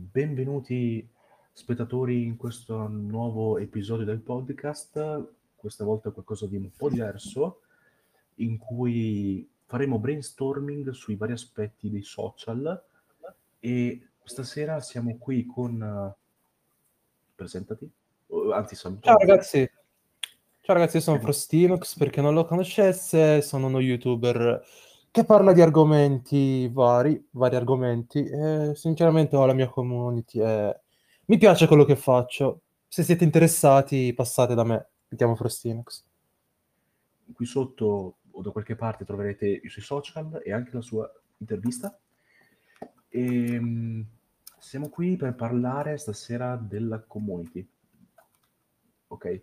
Benvenuti spettatori in questo nuovo episodio del podcast, questa volta qualcosa di un po' diverso, in cui faremo brainstorming sui vari aspetti dei social. E stasera siamo qui con... presentati, anzi saluto. Ciao ragazzi, ciao ragazzi, io sono Frostinox, per chi non lo conoscesse, sono uno youtuber che parla di argomenti vari, vari argomenti, e sinceramente ho la mia community e mi piace quello che faccio. Se siete interessati, passate da me, mi chiamo. Qui sotto o da qualche parte troverete i suoi social e anche la sua intervista. E, mm, siamo qui per parlare stasera della community. Ok?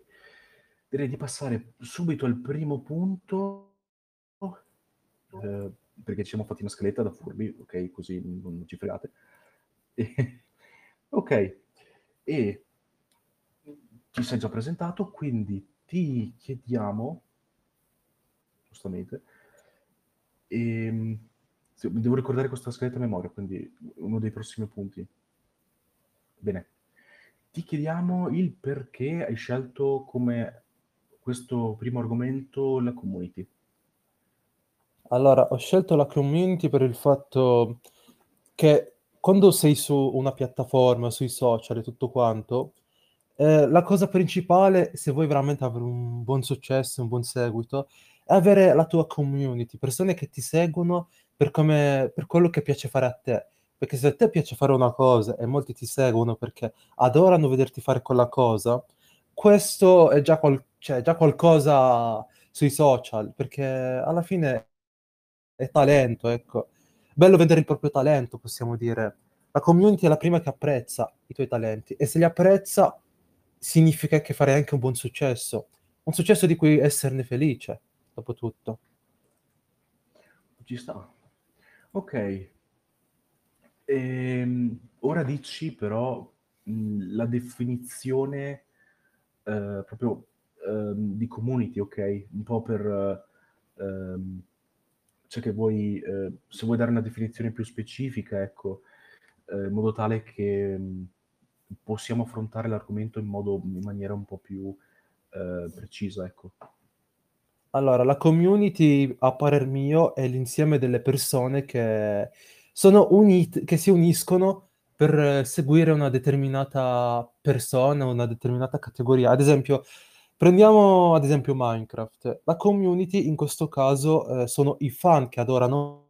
Direi di passare subito al primo punto, eh, perché ci siamo fatti una scaletta da furbi, ok? Così non ci fregate. E- ok, e ti sei già presentato, quindi ti chiediamo, giustamente, ehm, se- mi devo ricordare questa scaletta a memoria, quindi uno dei prossimi punti. Bene, ti chiediamo il perché hai scelto come questo primo argomento la community. Allora, ho scelto la community per il fatto che quando sei su una piattaforma, sui social e tutto quanto, eh, la cosa principale, se vuoi veramente avere un buon successo, un buon seguito, è avere la tua community, persone che ti seguono per, come, per quello che piace fare a te. Perché se a te piace fare una cosa e molti ti seguono perché adorano vederti fare quella cosa, questo è già, qual- cioè, già qualcosa sui social, perché alla fine è talento, ecco. Bello vedere il proprio talento, possiamo dire. La community è la prima che apprezza i tuoi talenti e se li apprezza significa che farai anche un buon successo, un successo di cui esserne felice, dopo tutto. Ci sta. Ok. Ehm, ora dici però mh, la definizione eh, proprio ehm, di community, ok? Un po' per... eh, ehm, cioè che vuoi, eh, se vuoi dare una definizione più specifica, ecco, eh, in modo tale che mh, possiamo affrontare l'argomento in modo, in maniera un po' più eh, precisa, ecco. Allora, la community, a parer mio, è l'insieme delle persone che sono unite, che si uniscono per eh, seguire una determinata persona, una determinata categoria. Ad esempio, prendiamo ad esempio Minecraft. La community in questo caso eh, sono i fan che adorano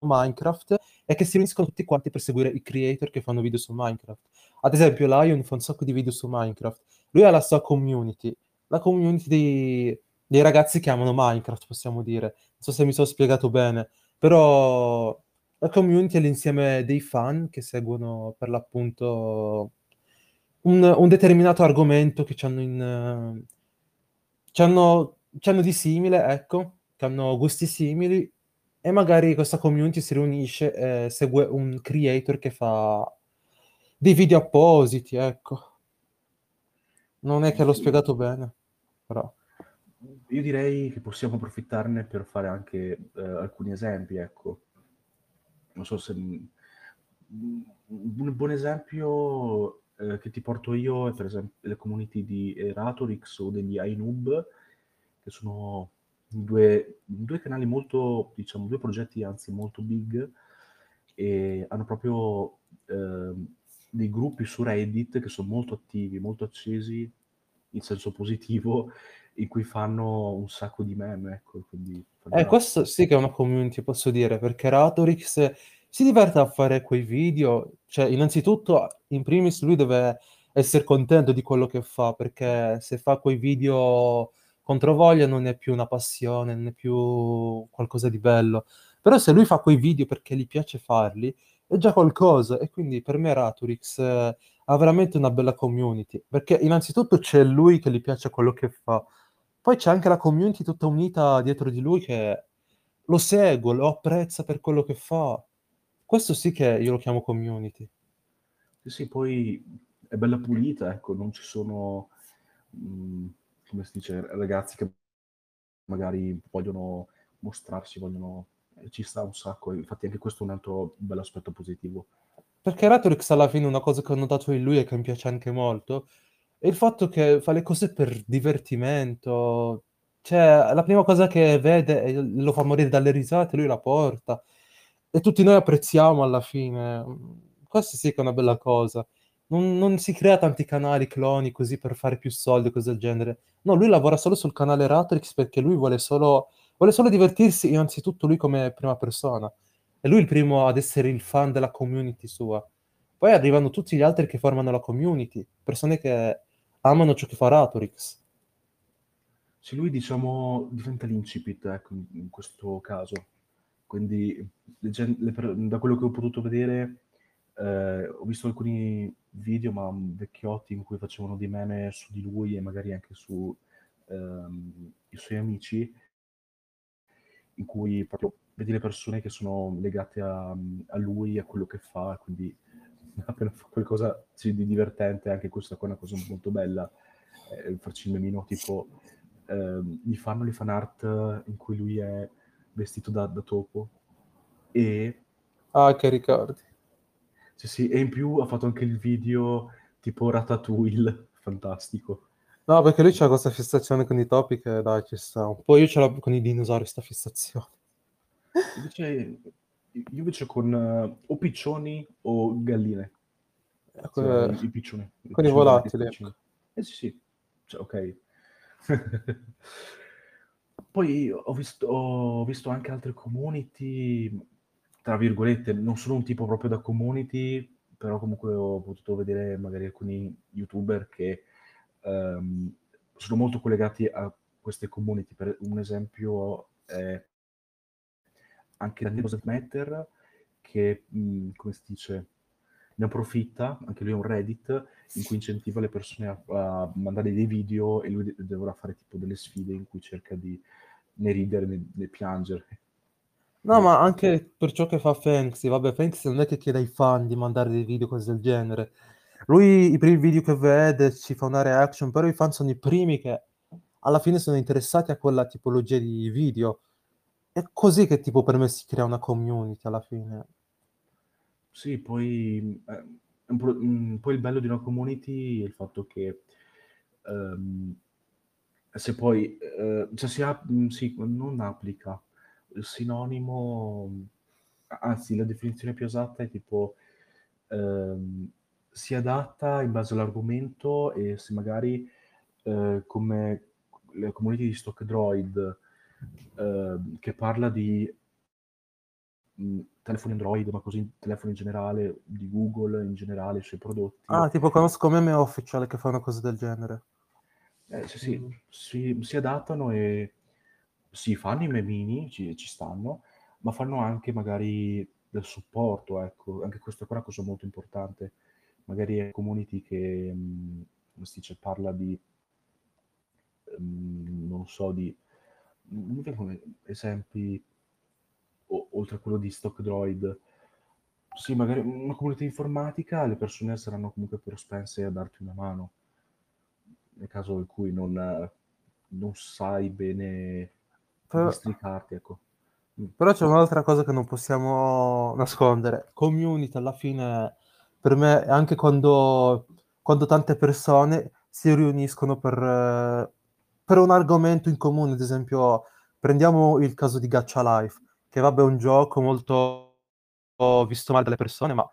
Minecraft e che si uniscono tutti quanti per seguire i creator che fanno video su Minecraft. Ad esempio, Lion fa un sacco di video su Minecraft. Lui ha la sua community, la community dei, dei ragazzi che amano Minecraft, possiamo dire. Non so se mi sono spiegato bene, però la community è l'insieme dei fan che seguono per l'appunto un, un determinato argomento che hanno in... eh, c'hanno, c'hanno di simile, ecco, che hanno gusti simili e magari questa community si riunisce e segue un creator che fa dei video appositi, ecco. Non è che l'ho spiegato bene, però. io direi che possiamo approfittarne per fare anche eh, alcuni esempi, ecco. Non so se... mh, Un buon esempio eh, che ti porto io è per esempio le community di Eratorix o degli iNoob, che sono due, due canali molto, diciamo, due progetti anzi molto big e hanno proprio ehm, dei gruppi su Reddit che sono molto attivi, molto accesi in senso positivo, in cui fanno un sacco di meme, ecco, quindi Eh, questo sì che è una community, posso dire, perché Ratorix si diverte a fare quei video, cioè innanzitutto, in primis lui deve essere contento di quello che fa, perché se fa quei video controvoglia non è più una passione, non è più qualcosa di bello. Però se lui fa quei video perché gli piace farli, è già qualcosa, e quindi per me Raturix eh, ha veramente una bella community, perché innanzitutto c'è lui che gli piace quello che fa, poi c'è anche la community tutta unita dietro di lui che lo segue, lo apprezza per quello che fa. Questo sì che io lo chiamo community. Sì, sì, poi è bella pulita, ecco, non ci sono, mh, come si dice, ragazzi che magari vogliono mostrarsi, vogliono... eh, ci sta un sacco, infatti anche questo è un altro bel aspetto positivo. perché Ratorix alla fine una cosa che ho notato in lui e che mi piace anche molto è il fatto che fa le cose per divertimento. Cioè, la prima cosa che vede lo fa morire dalle risate, lui la porta. E tutti noi apprezziamo alla fine. Questa sì che è una bella cosa. Non, non si crea tanti canali cloni così per fare più soldi, cose del genere. No, lui lavora solo sul canale Ratrix perché lui vuole solo, vuole solo divertirsi, innanzitutto lui come prima persona. E lui è il primo ad essere il fan della community sua. Poi arrivano tutti gli altri che formano la community, persone che amano ciò che fa Ratorix. Sì, lui diciamo diventa l'incipit, ecco, in questo caso. Quindi da quello che ho potuto vedere, eh, ho visto alcuni video, ma vecchiotti, in cui facevano dei meme su di lui e magari anche su ehm, i suoi amici, in cui proprio vedi le persone che sono legate a, a lui, a quello che fa, quindi appena fa qualcosa sì, di divertente, anche questa è una cosa molto bella, eh, farci il memino tipo, eh, gli fanno le fan art in cui lui è vestito da, da topo e... Ah, che ricordi. Sì, sì, e in più ha fatto anche il video tipo Ratatouille, fantastico. No, perché lui c'ha questa fissazione con i topi che dai, ci sta. Un po' io ce l'ho con i dinosauri, questa fissazione. Invece, io invece con uh, o piccioni o galline. Cioè, eh, i, i piccioni. I con i piccioni volatili, piccioni. ecco. Eh sì, sì. Cioè, ok. Poi ho visto, ho visto anche altre community, tra virgolette, non sono un tipo proprio da community, però comunque ho potuto vedere magari alcuni youtuber che ehm, sono molto collegati a queste community. Per un esempio è anche Daniel Doesn't Matter, che, mh, come si dice, ne approfitta, anche lui è un Reddit, in cui incentiva le persone a, a mandare dei video e lui dovrà fare tipo delle sfide in cui cerca di né ridere né, né piangere. No, ma anche per ciò che fa Fanksy, vabbè, Fanksy non è che chiede ai fan di mandare dei video, cose del genere. Lui i primi video che vede ci fa una reaction, però i fan sono i primi che alla fine sono interessati a quella tipologia di video. È così che tipo per me si crea una community alla fine. Sì, poi, eh, pro- mm, poi il bello di una community è il fatto che ehm, se poi, eh, cioè si, app- mm, si- non applica, il sinonimo, anzi la definizione più esatta è tipo ehm, si adatta in base all'argomento e se magari eh, come le community di Stock Droid ehm, che parla di mh, telefoni Android, ma così telefoni in generale, di Google in generale, sui prodotti. Ah, tipo conosco meme official che fa una cosa del genere. Eh, sì, sì, Mm. si, si adattano e sì, fanno i memini, ci, ci stanno, ma fanno anche magari del supporto, ecco, anche questa qua è una cosa molto importante. Magari è community che, mh, come si dice, parla di, mh, non so, di, non mi vengono esempi, o- oltre a quello di Stock Droid, sì, magari una comunità informatica, le persone saranno comunque prospense a darti una mano, nel caso in cui non, non sai bene Però, districarti, ecco. Mm. però c'è un'altra cosa che non possiamo nascondere. Community alla fine, per me, anche quando, quando tante persone si riuniscono per, per un argomento in comune, ad esempio, prendiamo il caso di Gacha Life, che vabbè è un gioco molto visto male dalle persone, ma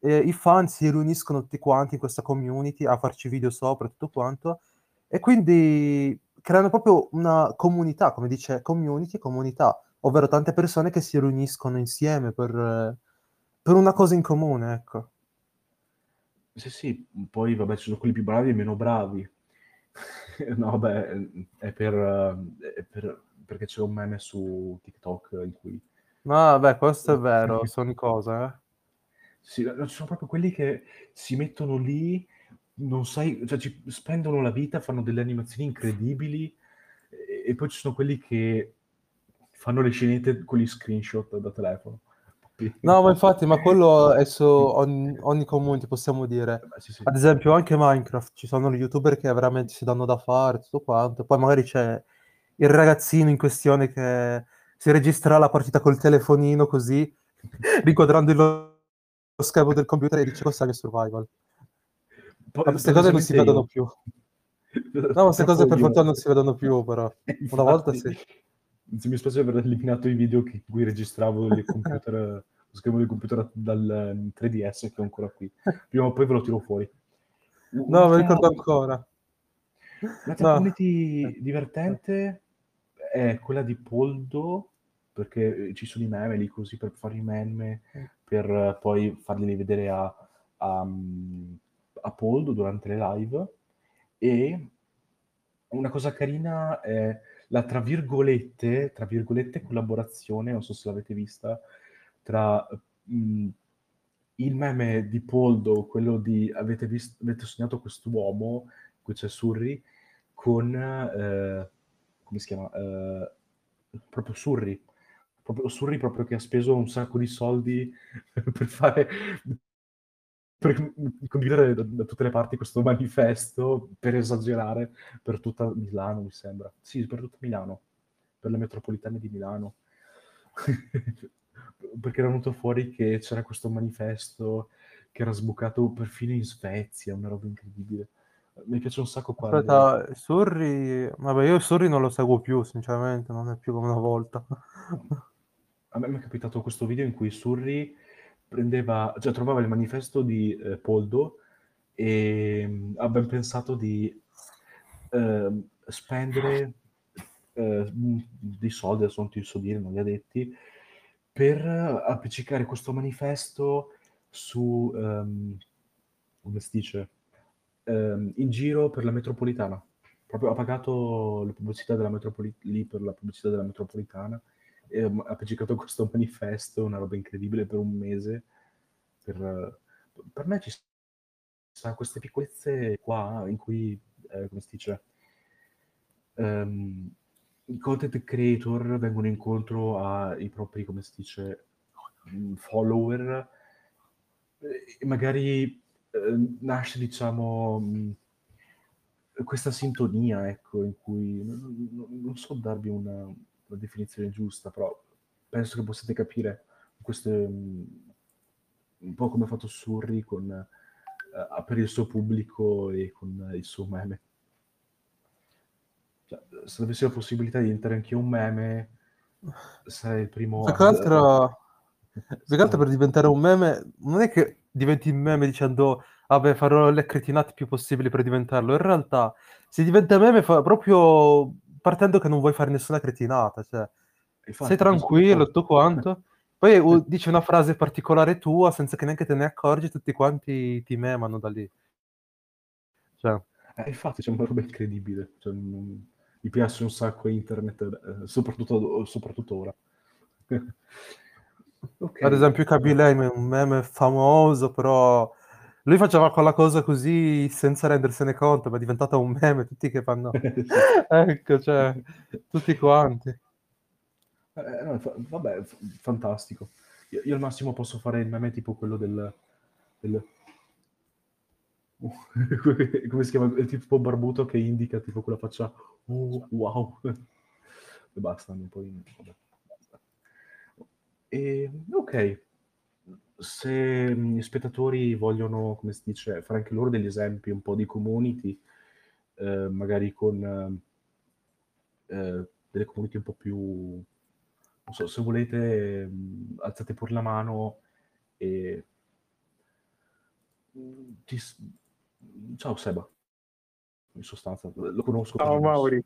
eh, i fan si riuniscono tutti quanti in questa community a farci video sopra e tutto quanto, e quindi creano proprio una comunità, come dice community, comunità, ovvero tante persone che si riuniscono insieme per, per una cosa in comune, ecco. Sì, sì, poi vabbè, ci sono quelli più bravi e meno bravi. No, beh, è per, è per- perché c'è un meme su TikTok in cui... Ma vabbè, questo è vero, sono cose, eh. Sì, no, ci sono proprio quelli che si mettono lì, non sai, cioè ci spendono la vita, fanno delle animazioni incredibili e, e poi ci sono quelli che fanno le scenette con gli screenshot da telefono. No, ma infatti, ma quello è su ogni, ogni community, possiamo dire. Vabbè, sì, sì. Ad esempio, anche Minecraft, ci sono gli youtuber che veramente si danno da fare, tutto quanto. Poi magari c'è il ragazzino in questione che si registra la partita col telefonino così, riquadrando il schermo del computer e dice cosa che survival. Poi, queste cose non si vedono più. No, queste cose per fortuna non si vedono più, però. Una volta sì. Infatti, Mi spiace aver eliminato i video che- in cui registravo il computer, lo schermo del computer dal eh, 3DS che è ancora qui. Prima o poi ve lo tiro fuori. No, me ricordo ancora. Un'altra No. community divertente è quella di Poldo, perché ci sono i meme lì così per fare i meme, per eh, poi farli vedere a, a, mm, a Poldo durante le live. E una cosa carina è la tra virgolette, tra virgolette collaborazione, non so se l'avete vista, tra mm, il meme di Poldo, quello di avete, visto, avete sognato quest'uomo, qui c'è Surri, con, eh, come si chiama? Eh, proprio Surri. Proprio Surri proprio che ha speso un sacco di soldi per fare per condividere da, da tutte le parti questo manifesto per esagerare per tutta Milano, mi sembra. Sì, per tutta Milano, per le metropolitane di Milano. Perché era venuto fuori che c'era questo manifesto che era sbucato perfino in Svezia, una roba incredibile. Mi piace un sacco qua. Aspetta, Surri... Vabbè, io Surri non lo seguo più, sinceramente, non è più come una volta. A me mi è capitato questo video in cui Surri prendeva, cioè trovava il manifesto di eh, Poldo e mh, ha ben pensato di ehm, spendere eh, mh, dei soldi, adesso non ti so dire, non li ha detti, per appiccicare questo manifesto su, ehm, come si dice, ehm, in giro per la metropolitana. Proprio ha pagato la pubblicità della metropolitana, lì per la pubblicità della metropolitana e ha appiccicato questo manifesto, una roba incredibile per un mese. Per, per me ci sono queste piccolezze qua in cui, eh, come si dice, ehm, i content creator vengono incontro ai propri, come si dice, mh, follower magari nasce, diciamo, mh, questa sintonia, ecco, in cui non, non- so darvi una, una definizione giusta, però penso che possiate capire questo, mh, un po' come ha fatto Surri con, eh, per il suo pubblico e con il suo meme. Cioè, se avessi la possibilità di diventare anche un meme, sarei il primo Più che a- altro, più che altro per diventare un meme, non è che diventi meme dicendo, vabbè, farò le cretinate più possibili per diventarlo. In realtà, si diventa meme fa- proprio partendo che non vuoi fare nessuna cretinata, cioè, Infatti, sei tranquillo, tutto quanto. Poi uh, dici una frase particolare tua senza che neanche te ne accorgi, tutti quanti ti memano da lì. Cioè, Eh, infatti c'è una roba incredibile. Cioè, mm, mi piace un sacco internet, eh, soprattutto, soprattutto ora. Ok. ad esempio, Kabilei è un meme famoso, però lui faceva quella cosa così senza rendersene conto, ma è diventata un meme, tutti che fanno... Ecco, cioè, tutti quanti. Eh, no, fa- vabbè, f- fantastico. Io, io al massimo posso fare il meme tipo quello del... del- come si chiama? Il tipo barbuto che indica tipo quella faccia... Oh, wow. E basta, non poi... vabbè. E, ok, se mm, gli spettatori vogliono, come si dice, fare anche loro degli esempi, un po' di community, eh, magari con eh, delle community un po' più... Non so, se volete, mh, alzate pure la mano e... mh, ti Ciao Seba, in sostanza, lo conosco. Ciao Mauri.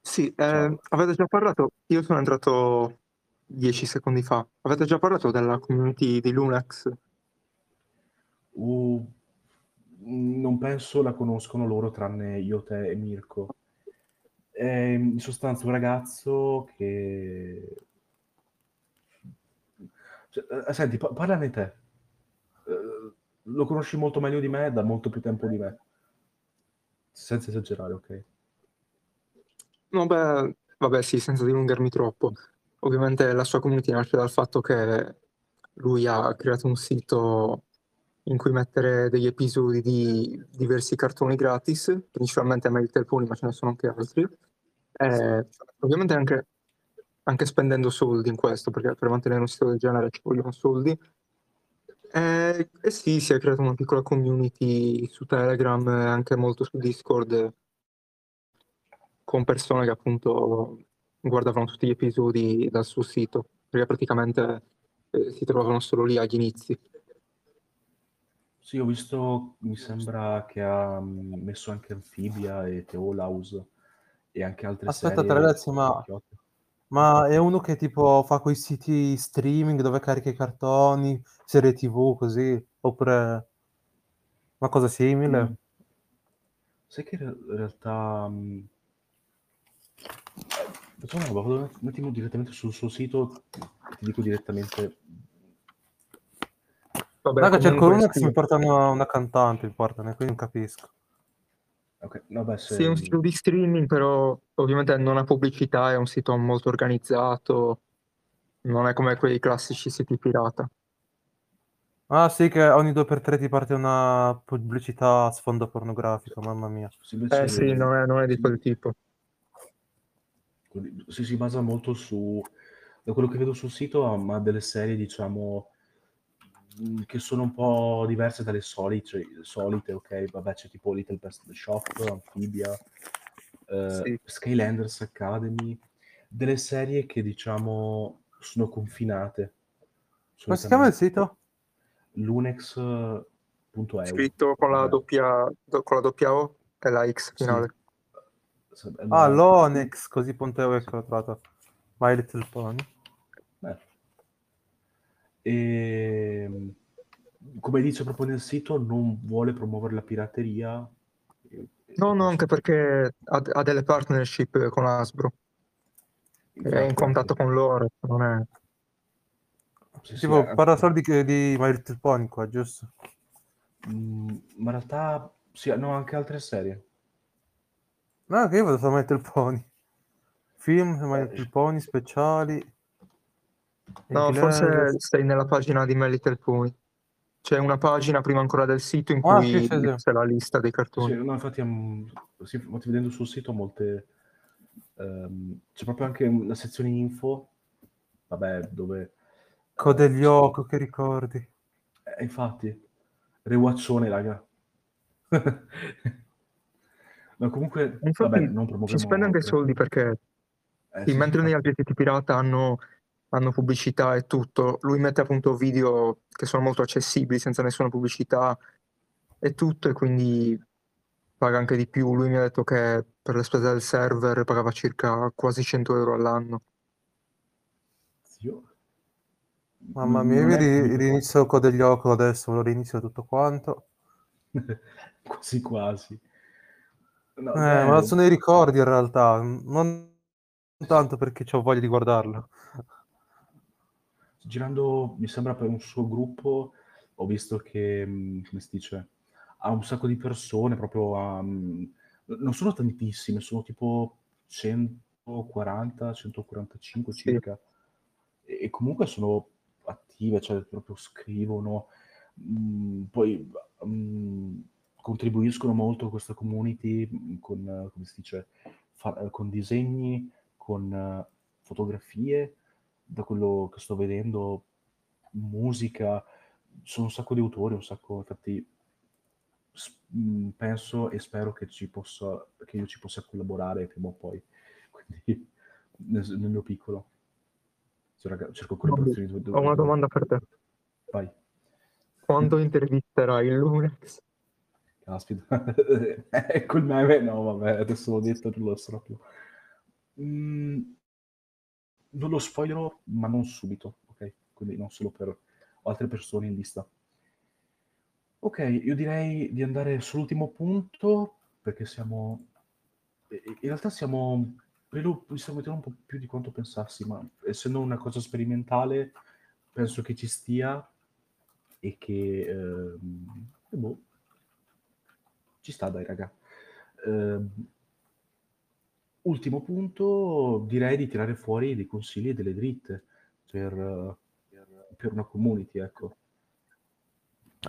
Sì, eh, avete già parlato, io sono entrato dieci secondi fa, avete già parlato della community di Lunax? Uh, non penso la conoscono loro tranne io, te e Mirko. È in sostanza un ragazzo che... Cioè, eh, senti, pa- parlane te. Eh, lo conosci molto meglio di me da molto più tempo di me. Senza esagerare, ok? No, beh, vabbè, sì, senza dilungarmi troppo. Ovviamente la sua community nasce dal fatto che lui ha creato un sito in cui mettere degli episodi di diversi cartoni gratis, principalmente My Little Pony, ma ce ne sono anche altri. Eh, ovviamente anche, anche spendendo soldi in questo, perché per mantenere un sito del genere ci vogliono soldi. Eh, eh sì, si è creata una piccola community su Telegram e anche molto su Discord con persone che appunto guardavano tutti gli episodi dal suo sito, perché praticamente eh, si trovavano solo lì agli inizi. Sì, ho visto, mi sembra che ha mm, messo anche Amphibia e Teolaus e anche altre Aspettate serie ragazzi, ma, ma è uno che tipo fa quei siti streaming dove carica i cartoni, serie tv così, oppure una cosa simile? Mm. Sai che in realtà... Facciamo una roba, vado un attimo direttamente sul suo sito, ti dico direttamente... Vabbè, Raga, cerco uno che mi porta una, una cantante, mi portano, quindi non capisco. Ok, vabbè, se... Sì, è un sito di streaming, però ovviamente non ha pubblicità, è un sito molto organizzato, non è come quei classici siti pirata. Ah sì, che ogni due per tre ti parte una pubblicità a sfondo pornografico, mamma mia. Eh sì, non è, non è di quel tipo. Si, si basa molto su, da quello che vedo sul sito, ha- ma delle serie, diciamo, mh, che sono un po' diverse dalle solite, cioè, solite, ok? Vabbè, c'è tipo Little Pest Shop, Amphibia, eh, Sì. Skylanders Academy, delle serie che, diciamo, sono confinate. Come si chiama il sito? Lunex.eu. Scritto con la doppia, do- con la doppia O e la X sì. finale. Sa- Ah, l'Onex, così punto io che l'ho trovato. My Little Pony. Eh. E come dice proprio nel sito, non vuole promuovere la pirateria. No, no, anche perché ha, ha delle partnership con Hasbro, è infatti, in contatto con loro, non è... sì, sì, Tipo, eh, parla solo di, di My Little Pony qua, giusto? mm, ma in realtà sì, no, anche altre serie. No, che io solo My Little Pony. Film, My Eh, Little Pony, speciali. No, forse sei nella pagina di My Little Pony. C'è una pagina prima ancora del sito in Ah, cui sì, sì, sì. c'è la lista dei Sì, cartoni. no, infatti, mm, sì, infatti vedendo sul sito molte... ehm, c'è proprio anche la sezione info, vabbè, dove... Code eh, Lyoko, che ricordi. Eh, infatti, rewatchone, raga. Ma comunque, Infatti vabbè, non ci promuoviamo... spende anche soldi perché Eh, sì, mentre sì, negli altri siti pirata hanno, hanno pubblicità e tutto, lui mette appunto video che sono molto accessibili senza nessuna pubblicità e tutto e quindi paga anche di più. Lui mi ha detto che per le spese del server pagava circa quasi 100 euro all'anno. Io- Mamma mia, io è ri- rinizio Code Lyoko adesso, lo rinizio tutto quanto. quasi quasi. No, Eh, ma sono i ricordi in realtà, non tanto perché ho voglia di guardarlo. girando, mi sembra per un suo gruppo, ho visto che, mh, come si dice, ha un sacco di persone, proprio a, mh, non sono tantissime, sono tipo 140, 145 Sì. circa. E, e comunque sono attive, cioè proprio scrivono, mh, poi mh, contribuiscono molto a questa community mh, con, eh, come si dice, fa- eh, con disegni, con eh, fotografie, da quello che sto vedendo, musica, sono un sacco di autori, un sacco, infatti mh, penso e spero che ci possa, che io ci possa collaborare prima o poi, quindi nel, nel mio piccolo. Raga, cerco collaborazioni. Ho una domanda per te. Vai, Quando intervisterai Lunex? Caspita. ecco il meme, no vabbè, adesso l'ho detto, non lo so più. Mm, non lo spoilerò, ma non subito, ok? Quindi non solo per altre persone in lista. Ok, io direi di andare sull'ultimo punto, perché siamo... eh, In realtà siamo... Mi stiamo mettendo un po' più di quanto pensassi, ma essendo una cosa sperimentale, penso che ci stia e che... ehm, e boh, ci sta dai, raga. Ehm, ultimo punto, direi di tirare fuori dei consigli e delle dritte per, per una community, ecco.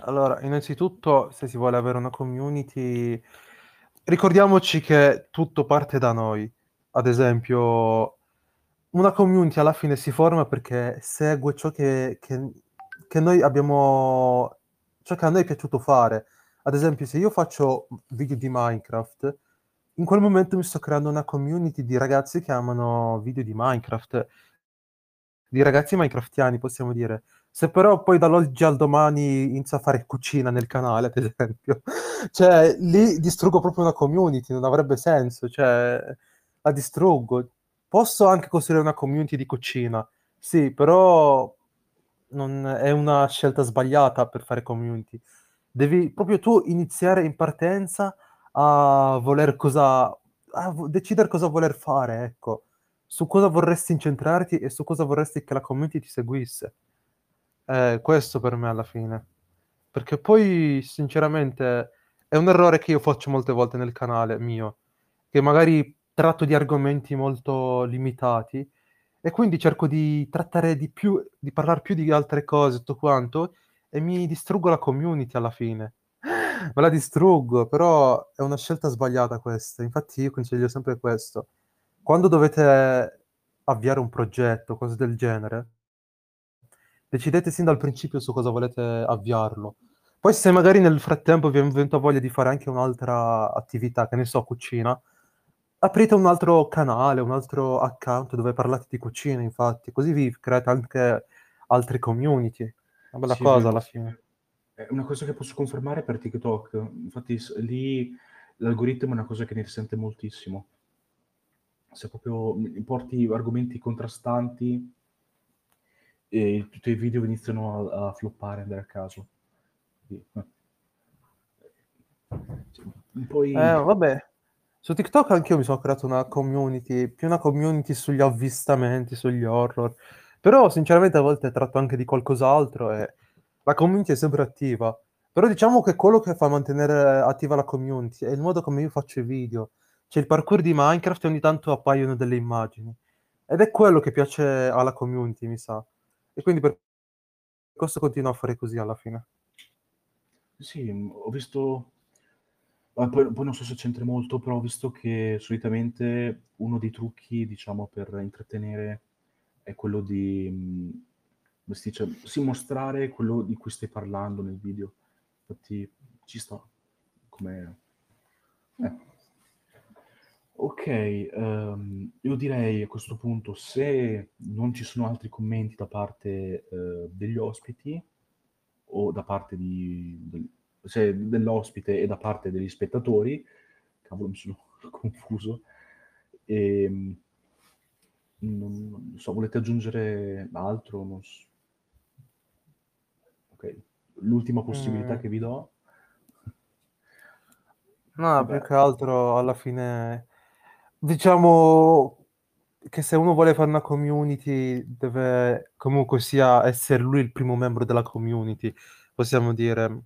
Allora, innanzitutto, se si vuole avere una community, ricordiamoci che tutto parte da noi. Ad esempio, una community alla fine si forma perché segue ciò che, che- che noi abbiamo, ciò che a noi è piaciuto fare. Ad esempio, se io faccio video di Minecraft, in quel momento mi sto creando una community di ragazzi che amano video di Minecraft, di ragazzi minecraftiani, possiamo dire. Se però poi dall'oggi al domani inizio a fare cucina nel canale, ad esempio, cioè lì distruggo proprio una community, non avrebbe senso, cioè la distruggo. Posso anche costruire una community di cucina, sì, però non è una scelta sbagliata per fare community. Devi proprio tu iniziare in partenza a voler cosa a decidere cosa voler fare, ecco. Su cosa vorresti incentrarti e su cosa vorresti che la community ti seguisse. Eh, questo per me alla fine. Perché poi, sinceramente, è un errore che io faccio molte volte nel canale mio, che magari tratto di argomenti molto limitati e quindi cerco di trattare di più, di parlare più di altre cose, tutto quanto, e mi distruggo la community alla fine. Me la distruggo, però è una scelta sbagliata questa. Infatti io consiglio sempre questo. Quando dovete avviare un progetto, cose del genere, decidete sin dal principio su cosa volete avviarlo. Poi se magari nel frattempo vi è venuta voglia di fare anche un'altra attività, che ne so, cucina, aprite un altro canale, un altro account dove parlate di cucina, infatti, così vi create anche altre community. Una bella Sì, cosa alla fine. È una cosa che posso confermare per TikTok. Infatti lì l'algoritmo è una cosa che ne risente moltissimo. Se proprio porti argomenti contrastanti e i tuoi video iniziano a, a floppare, andare a caso. Quindi, eh. Sì. Poi... Eh, vabbè. Su TikTok anche io mi sono creato una community, più una community sugli avvistamenti, sugli horror. Però, sinceramente, a volte tratto anche di qualcos'altro e la community è sempre attiva. Però diciamo che quello che fa mantenere attiva la community è il modo come io faccio i video. C'è il parkour di Minecraft e ogni tanto appaiono delle immagini. Ed è quello che piace alla community, mi sa. E quindi per questo continuo a fare così alla fine. Sì, mh, ho visto, ah, poi, poi non so se c'entri molto, però ho visto che solitamente uno dei trucchi, diciamo, per intrattenere è quello di, si dice, sì, mostrare quello di cui stai parlando nel video. Infatti ci sta, come... eh. Ok, ehm, io direi a questo punto, se non ci sono altri commenti da parte eh, degli ospiti o da parte di, del- se dell'ospite e da parte degli spettatori, cavolo mi sono confuso, Ehm, non, non so, volete aggiungere altro? Non so. Ok, l'ultima possibilità Mm. che vi do. No, Vabbè. più che altro alla fine diciamo che se uno vuole fare una community deve comunque sia essere lui il primo membro della community, possiamo dire.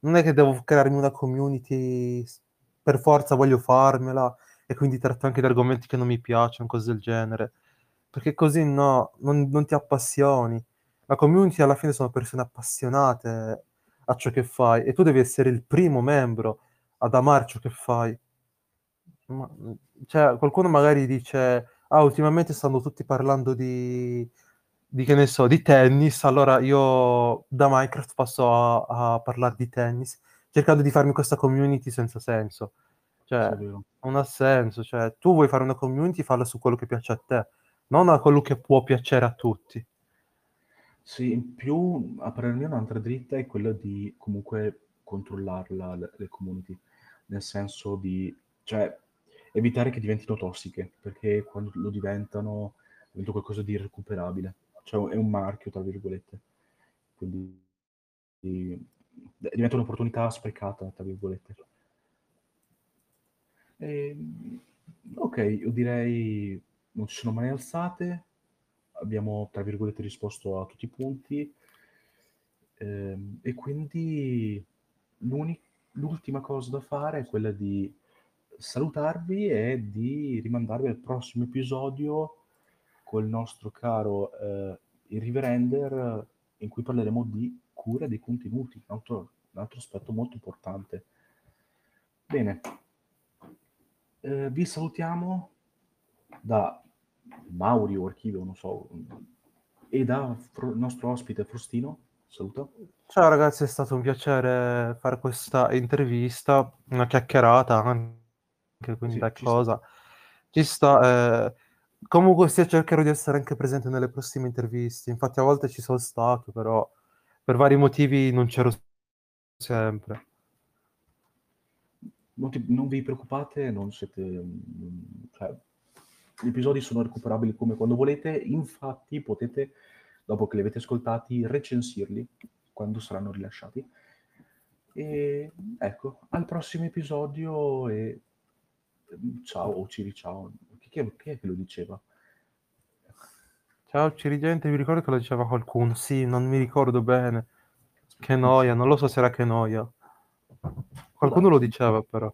Non è che devo crearmi una community per forza voglio farmela e quindi tratto anche di argomenti che non mi piacciono, cose del genere. Perché così no, non, non ti appassioni. La community alla fine sono persone appassionate a ciò che fai e tu devi essere il primo membro ad amare ciò che fai. Ma, cioè, qualcuno magari dice, ah, ultimamente stanno tutti parlando di, di che ne so, di tennis, allora io da Minecraft passo a, a parlare di tennis, cercando di farmi questa community senza senso. Cioè, non ha senso, cioè, tu vuoi fare una community, falla su quello che piace a te, non a quello che può piacere a tutti. Sì, in più, a parer un'altra dritta è quella di comunque controllarla, le, le community, nel senso di, cioè, evitare che diventino tossiche, perché quando lo diventano, diventa qualcosa di irrecuperabile, cioè è un marchio, tra virgolette, quindi di- diventa un'opportunità sprecata, tra virgolette. Ehm, ok, io direi non ci sono mai alzate, abbiamo, tra virgolette, risposto a tutti i punti, ehm, e quindi l'ultima cosa da fare è quella di salutarvi e di rimandarvi al prossimo episodio col nostro caro eh, il Riverender in cui parleremo di cura dei contenuti, un altro, un altro aspetto molto importante. Bene, eh, vi salutiamo da Mauri o Archivio, non so, e da il nostro ospite Frostino. saluto. Ciao ragazzi, è stato un piacere fare questa intervista, una chiacchierata anche, quindi Sì, da ci cosa. Ci sta. eh, comunque sì, cercherò di essere anche presente nelle prossime interviste. Infatti a volte ci sono stato, però per vari motivi non c'ero sempre. Non, ti- non vi preoccupate, non siete... mm, cioè, gli episodi sono recuperabili come quando volete, infatti potete, dopo che li avete ascoltati, recensirli quando saranno rilasciati. E ecco, al prossimo episodio e mm, ciao o Ciri ciao. Chi, chi è, chi è che lo diceva? Ciao Cirigente, mi ricordo che lo diceva qualcuno. Sì, non mi ricordo bene. Che noia, non lo so se era che noia. Qualcuno lo diceva però.